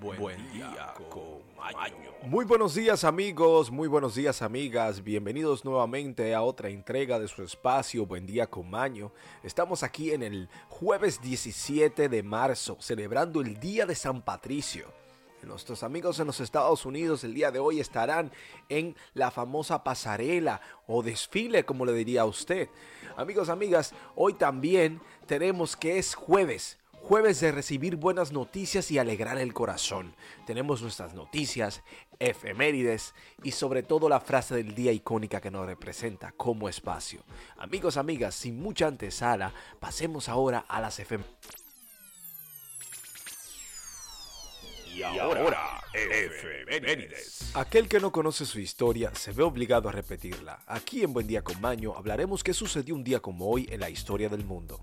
Buen, día con Maño. Muy buenos días amigos, muy buenos días amigas, bienvenidos nuevamente a otra entrega de su espacio Buen día con Maño. Estamos aquí en el jueves 17 de marzo, celebrando el Día de San Patricio. Nuestros amigos en los Estados Unidos el día de hoy estarán en la famosa pasarela o desfile, como le diría a usted. Amigos, amigas, hoy también tenemos que es jueves jueves de recibir buenas noticias y alegrar el corazón. Tenemos nuestras noticias, efemérides y sobre todo la frase del día icónica que nos representa como espacio. Amigos, amigas, sin mucha antesala, pasemos ahora a las efemérides. Y ahora, efemérides. Aquel que no conoce su historia se ve obligado a repetirla. Aquí en Buen Día con Maño hablaremos qué sucedió un día como hoy en la historia del mundo.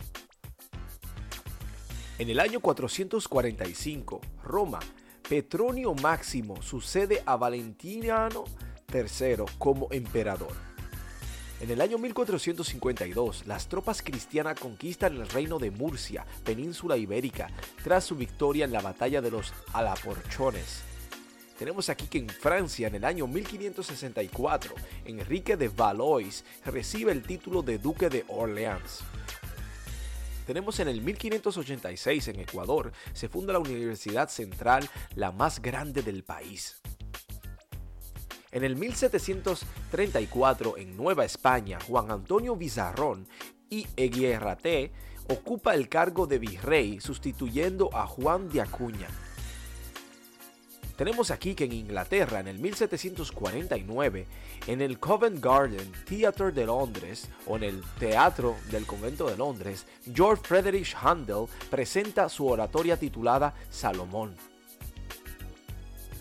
En el año 445, Roma, Petronio Máximo sucede a Valentiniano III como emperador. En el año 1452, las tropas cristianas conquistan el reino de Murcia, península ibérica, tras su victoria en la batalla de los Alaporchones. Tenemos aquí que en Francia, en el año 1564, Enrique de Valois recibe el título de Duque de Orleans. Tenemos en el 1586 en Ecuador, se funda la Universidad Central, la más grande del país. En el 1734 en Nueva España, Juan Antonio Vizarrón y Eguierraté ocupa el cargo de virrey sustituyendo a Juan de Acuña. Tenemos aquí que en Inglaterra, en el 1749, en el Covent Garden Theatre de Londres, o en el Teatro del Convento de Londres, George Friedrich Handel presenta su oratoria titulada Salomón.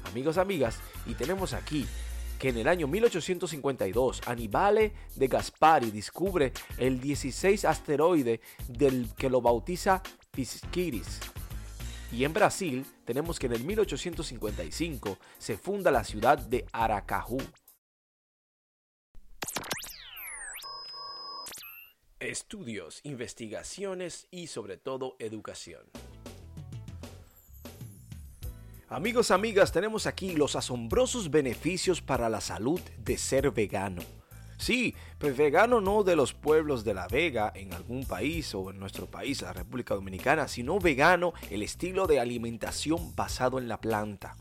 Amigos, amigas, y tenemos aquí que en el año 1852 Aníbal de Gaspari descubre el 16 asteroide del que lo bautiza Pisquiris y en Brasil tenemos que en el 1855 se funda la ciudad de Aracaju. Estudios, investigaciones y sobre todo educación. Amigos, amigas, tenemos aquí los asombrosos beneficios para la salud de ser vegano. Sí, pues vegano no de los pueblos de la Vega en algún país o en nuestro país, la República Dominicana, sino vegano el estilo de alimentación basado en la planta.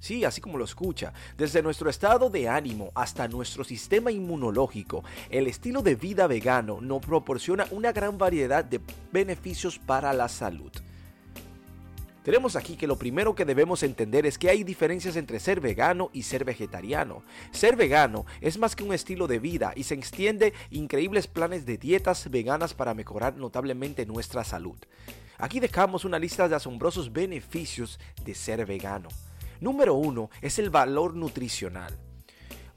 Sí, así como lo escucha, desde nuestro estado de ánimo hasta nuestro sistema inmunológico, el estilo de vida vegano nos proporciona una gran variedad de beneficios para la salud. Tenemos aquí que lo primero que debemos entender es que hay diferencias entre ser vegano y ser vegetariano. Ser vegano es más que un estilo de vida y se extiende increíbles planes de dietas veganas para mejorar notablemente nuestra salud. Aquí dejamos una lista de asombrosos beneficios de ser vegano. Número 1 es el valor nutricional.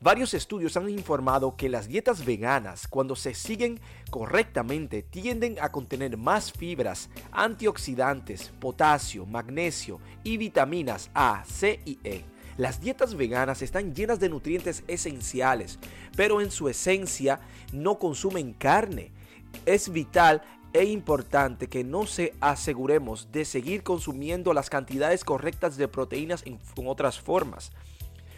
Varios estudios han informado que las dietas veganas, cuando se siguen correctamente, tienden a contener más fibras, antioxidantes, potasio, magnesio y vitaminas A, C y E. Las dietas veganas están llenas de nutrientes esenciales, pero en su esencia no consumen carne. Es vital e importante que no se aseguremos de seguir consumiendo las cantidades correctas de proteínas en otras formas.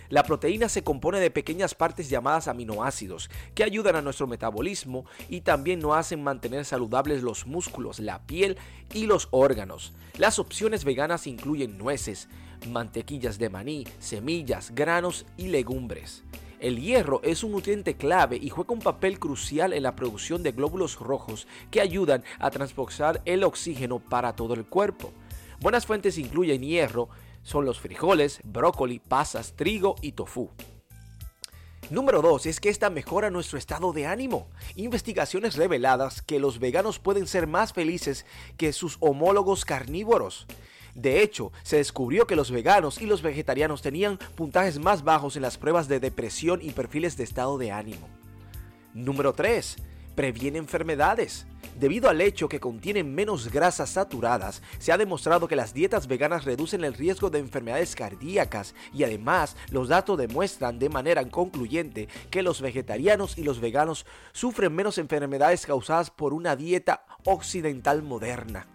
La proteína se compone de pequeñas partes llamadas aminoácidos que ayudan a nuestro metabolismo y también nos hacen mantener saludables los músculos, la piel y los órganos. Las opciones veganas incluyen nueces, mantequillas de maní, semillas, granos y legumbres. El hierro es un nutriente clave y juega un papel crucial en la producción de glóbulos rojos que ayudan a transportar el oxígeno para todo el cuerpo. Buenas fuentes incluyen hierro, son los frijoles, brócoli, pasas, trigo y tofu. Número 2 es que esta mejora nuestro estado de ánimo. Investigaciones reveladas que los veganos pueden ser más felices que sus homólogos carnívoros. De hecho, se descubrió que los veganos y los vegetarianos tenían puntajes más bajos en las pruebas de depresión y perfiles de estado de ánimo. Número 3. Previene enfermedades. Debido al hecho que contienen menos grasas saturadas, se ha demostrado que las dietas veganas reducen el riesgo de enfermedades cardíacas y además los datos demuestran de manera concluyente que los vegetarianos y los veganos sufren menos enfermedades causadas por una dieta occidental moderna.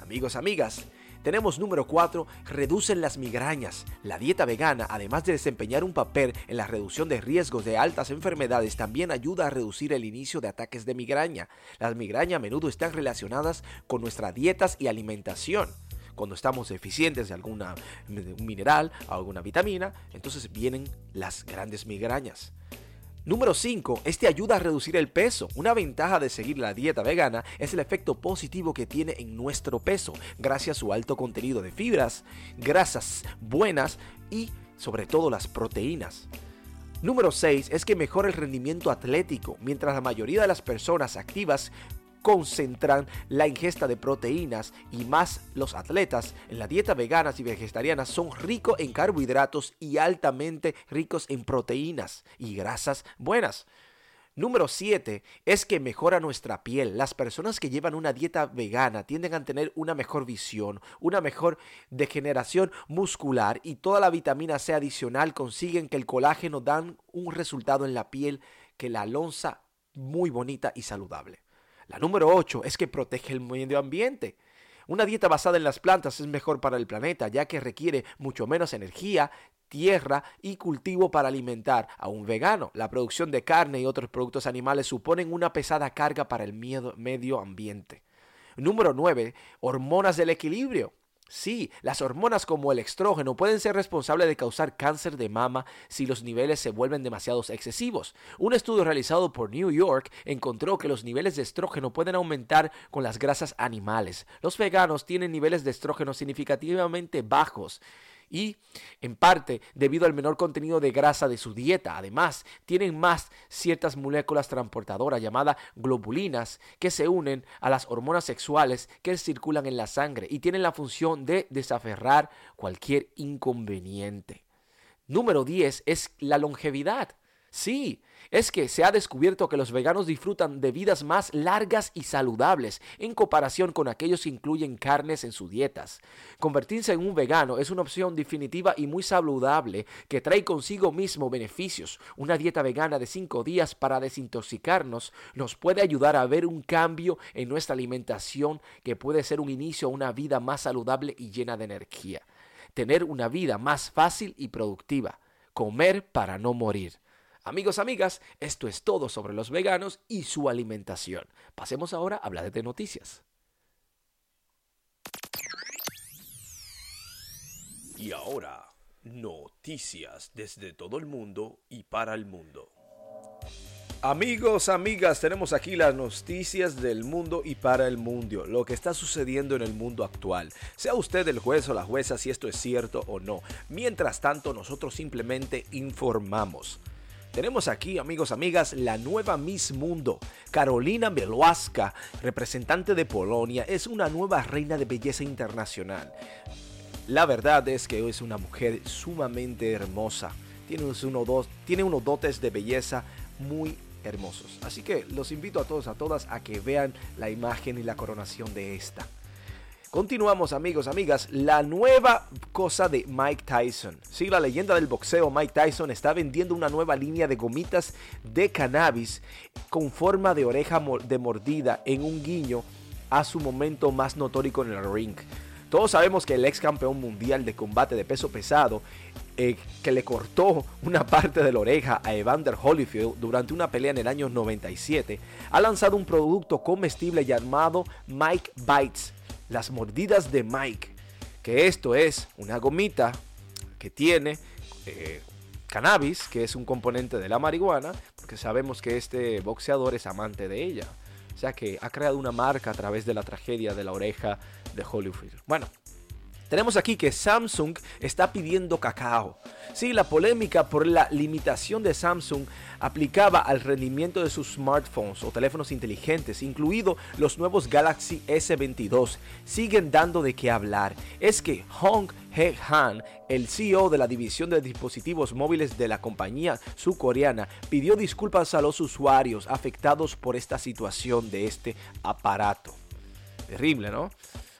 Amigos, amigas, Tenemos número 4, reducen las migrañas. La dieta vegana, además de desempeñar un papel en la reducción de riesgos de altas enfermedades, también ayuda a reducir el inicio de ataques de migraña. Las migrañas a menudo están relacionadas con nuestras dietas y alimentación cuando estamos deficientes de alguna mineral alguna vitamina, entonces vienen las grandes migrañas. Número 5. Este ayuda a reducir el peso. Una ventaja de seguir la dieta vegana es el efecto positivo que tiene en nuestro peso, gracias a su alto contenido de fibras, grasas buenas y sobre todo las proteínas. Número 6 es que mejora el rendimiento atlético, mientras la mayoría de las personas activas concentran la ingesta de proteínas y más los atletas en la dieta veganas y vegetarianas son ricos en carbohidratos y altamente ricos en proteínas y grasas buenas. Número 7 es que mejora nuestra piel. Las personas que llevan una dieta vegana tienden a tener una mejor visión, una mejor degeneración muscular y toda la vitamina C adicional consiguen que el colágeno dan un resultado en la piel que la lonza muy bonita y saludable. La número 8 es que protege el medio ambiente. Una dieta basada en las plantas es mejor para el planeta ya que requiere mucho menos energía, tierra y cultivo para alimentar a un vegano. La producción de carne y otros productos animales suponen una pesada carga para el medio ambiente. Número 9. Hormonas del equilibrio. Sí, las hormonas como el estrógeno pueden ser responsables de causar cáncer de mama si los niveles se vuelven demasiado excesivos. Un estudio realizado por New York encontró que los niveles de estrógeno pueden aumentar con las grasas animales. Los veganos tienen niveles de estrógeno significativamente bajos y en parte debido al menor contenido de grasa de su dieta. Además, tienen más ciertas moléculas transportadoras llamadas globulinas que se unen a las hormonas sexuales que circulan en la sangre y tienen la función de desaferrar cualquier inconveniente. Número 10 es la longevidad. Sí, es que se ha descubierto que los veganos disfrutan de vidas más largas y saludables en comparación con aquellos que incluyen carnes en sus dietas. Convertirse en un vegano es una opción definitiva y muy saludable que trae consigo mismo beneficios. Una dieta vegana de 5 días para desintoxicarnos nos puede ayudar a ver un cambio en nuestra alimentación que puede ser un inicio a una vida más saludable y llena de energía. Tener una vida más fácil y productiva. Comer para no morir. Amigos, amigas, esto es todo sobre los veganos y su alimentación. Pasemos ahora a hablar de noticias. Y ahora, noticias desde todo el mundo y para el mundo. Amigos, amigas, tenemos aquí las noticias del mundo y para el mundo, lo que está sucediendo en el mundo actual. Sea usted el juez o la jueza si esto es cierto o no. Mientras tanto, nosotros simplemente informamos. Tenemos aquí, amigos, amigas, la nueva Miss Mundo. Carolina Beloaska, representante de Polonia, es una nueva reina de belleza internacional. La verdad es que es una mujer sumamente hermosa. Tiene, tiene unos dotes de belleza muy hermosos. Así que los invito a todos, a todas, a que vean la imagen y la coronación de esta. Continuamos amigos, amigas, la nueva cosa de Mike Tyson. Sí, la leyenda del boxeo Mike Tyson está vendiendo una nueva línea de gomitas de cannabis con forma de oreja de mordida en un guiño a su momento más notórico en el ring. Todos sabemos que el ex campeón mundial de combate de peso pesado, eh, que le cortó una parte de la oreja a Evander Holyfield durante una pelea en el año 97, ha lanzado un producto comestible llamado Mike Bites las mordidas de Mike, que esto es una gomita que tiene eh, cannabis, que es un componente de la marihuana, porque sabemos que este boxeador es amante de ella. O sea que ha creado una marca a través de la tragedia de la oreja de Hollywood. Bueno, tenemos aquí que Samsung está pidiendo cacao. Sí, la polémica por la limitación de Samsung aplicaba al rendimiento de sus smartphones o teléfonos inteligentes, incluidos los nuevos Galaxy S22, siguen dando de qué hablar. Es que Hong He Han, el CEO de la división de dispositivos móviles de la compañía surcoreana, pidió disculpas a los usuarios afectados por esta situación de este aparato. Terrible, ¿no?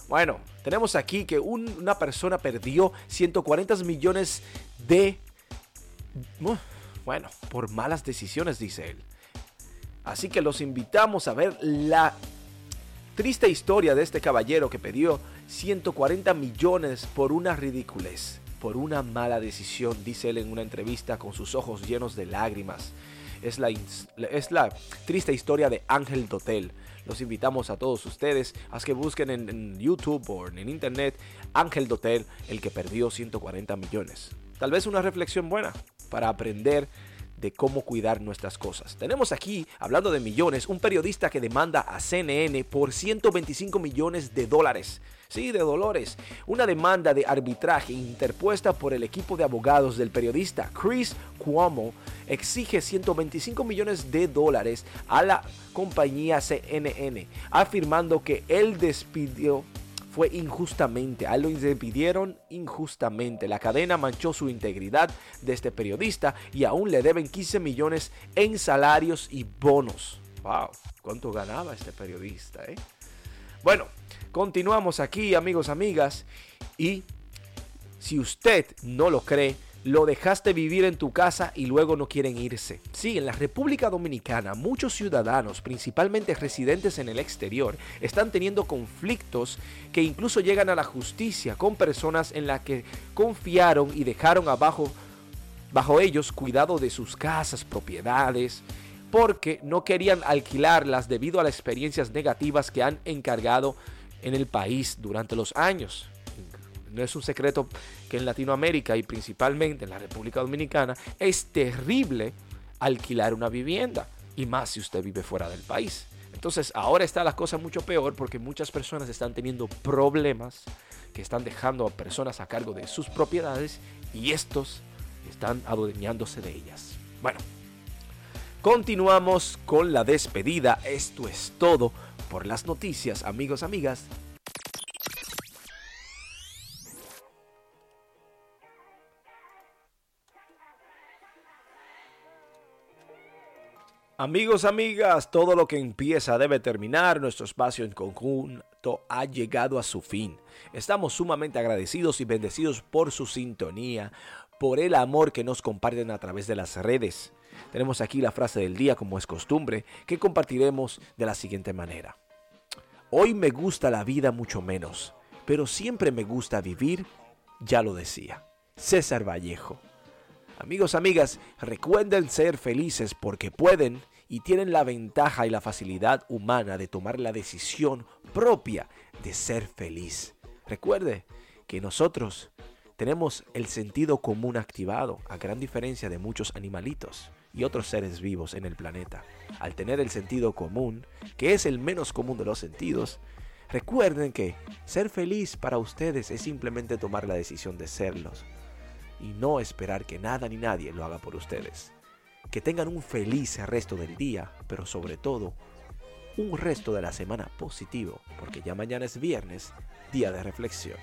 Bueno, tenemos aquí que una persona perdió 140 millones de... Bueno, por malas decisiones, dice él. Así que los invitamos a ver la Triste historia de este caballero que pidió 140 millones por una ridiculez, por una mala decisión, dice él en una entrevista con sus ojos llenos de lágrimas. Es la, es la triste historia de Ángel Dotel. Los invitamos a todos ustedes a que busquen en, en YouTube o en Internet Ángel Dotel, el que perdió 140 millones. Tal vez una reflexión buena para aprender de cómo cuidar nuestras cosas. Tenemos aquí, hablando de millones, un periodista que demanda a CNN por 125 millones de dólares. Sí, de dolores. Una demanda de arbitraje interpuesta por el equipo de abogados del periodista Chris Cuomo exige 125 millones de dólares a la compañía CNN, afirmando que él despidió fue injustamente. A lo despidieron injustamente. La cadena manchó su integridad de este periodista y aún le deben 15 millones en salarios y bonos. ¡Wow! ¿Cuánto ganaba este periodista? Eh? Bueno, continuamos aquí, amigos, amigas. Y si usted no lo cree, lo dejaste vivir en tu casa y luego no quieren irse. Sí, en la República Dominicana muchos ciudadanos, principalmente residentes en el exterior, están teniendo conflictos que incluso llegan a la justicia con personas en las que confiaron y dejaron abajo bajo ellos cuidado de sus casas, propiedades, porque no querían alquilarlas debido a las experiencias negativas que han encargado en el país durante los años. No es un secreto que en Latinoamérica y principalmente en la República Dominicana es terrible alquilar una vivienda y más si usted vive fuera del país. Entonces ahora está la cosa mucho peor porque muchas personas están teniendo problemas que están dejando a personas a cargo de sus propiedades y estos están adueñándose de ellas. Bueno, continuamos con la despedida. Esto es todo por las noticias, amigos, amigas. Amigos, amigas, todo lo que empieza debe terminar. Nuestro espacio en conjunto ha llegado a su fin. Estamos sumamente agradecidos y bendecidos por su sintonía, por el amor que nos comparten a través de las redes. Tenemos aquí la frase del día, como es costumbre, que compartiremos de la siguiente manera. Hoy me gusta la vida mucho menos, pero siempre me gusta vivir, ya lo decía. César Vallejo. Amigos, amigas, recuerden ser felices porque pueden y tienen la ventaja y la facilidad humana de tomar la decisión propia de ser feliz. Recuerde que nosotros tenemos el sentido común activado, a gran diferencia de muchos animalitos y otros seres vivos en el planeta. Al tener el sentido común, que es el menos común de los sentidos, recuerden que ser feliz para ustedes es simplemente tomar la decisión de serlos y no esperar que nada ni nadie lo haga por ustedes. Que tengan un feliz resto del día, pero sobre todo un resto de la semana positivo, porque ya mañana es viernes, día de reflexión.